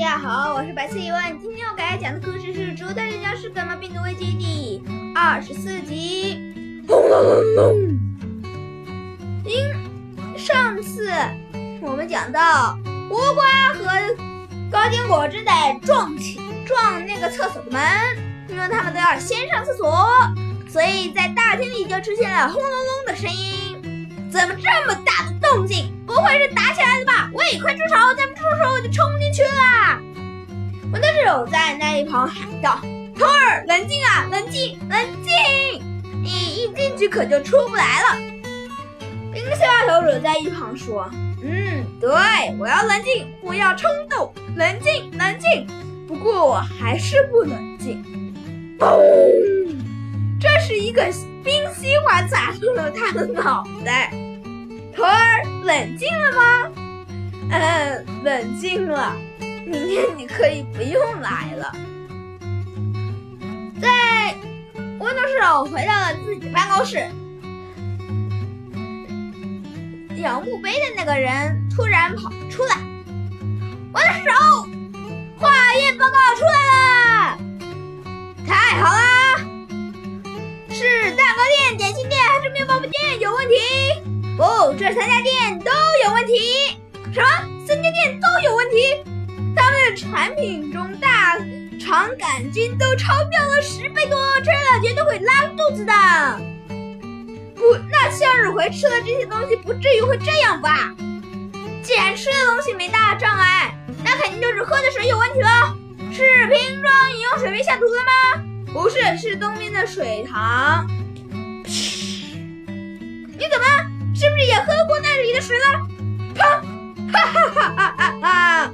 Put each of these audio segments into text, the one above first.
大家好，我是白色一问。今天我给大家讲的故事是《植物大战僵尸感冒病毒危机》第二十四集。轰隆隆隆！因上次我们讲到倭瓜和高坚果正在撞起撞那个厕所的门，因为他们都要先上厕所，所以在大厅里就出现了轰隆隆的声音。怎么这么大的动静？不会是打起来了吧？喂，快住手！再不住手，我就冲进去了！我的手在那一旁喊道：“头儿，冷静啊，冷静，冷静！你一进去可就出不来了。”冰下小手在一旁说：“嗯，对，我要冷静，不要冲动，冷静，冷静。不过我还是不冷静。”嘣！这是一个冰西瓜砸中了他的脑袋。头儿，冷静了吗？嗯，冷静了。明天你可以不用来了。在温度手回到了自己办公室，摇墓碑的那个人突然跑出来。我的手，化验报告出来了，太好啦！是蛋糕店、点心店还是面包店有问题？不，这三家店都有问题。什么？三家店都有问题？他们的产品中大肠杆菌都超标了十倍多，吃了绝对会拉肚子的。不，那向日葵吃了这些东西不至于会这样吧？既然吃的东西没大障碍，那肯定就是喝的水有问题了。是瓶装饮用水被下毒了吗？不是，是东边的水塘。也喝过那里的水了？哈哈哈哈哈哈！啊，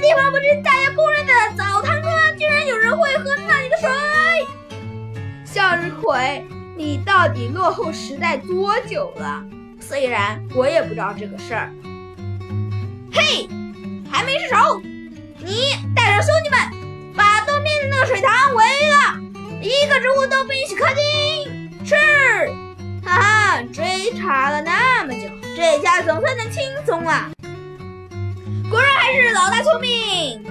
地方不是大家公认的澡堂子？居然有人会喝那里的水！向日葵，你到底落后时代多久了？虽然我也不知道这个事儿。嘿，还没失手！你带着兄弟们把东边的那个水塘围了，一个植物都不允许靠近。是。哈哈，追查了那么久，这下总算能轻松了。果然还是老大聪明。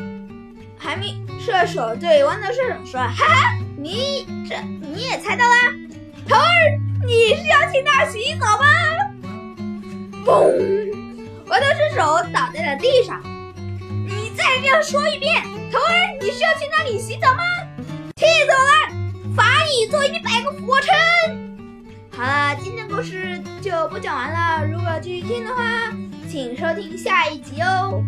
海米射手对豌豆射手说：“哈哈，你这你也猜到啦？头儿，你是要去那洗澡吗？”嘣！豌豆射手倒在了地上。你再这样说一遍，头儿，你是要去那里洗澡吗？气死了！罚你做一百个俯卧撑。好了，今天故事就不讲完了。如果继续听的话，请收听下一集哦。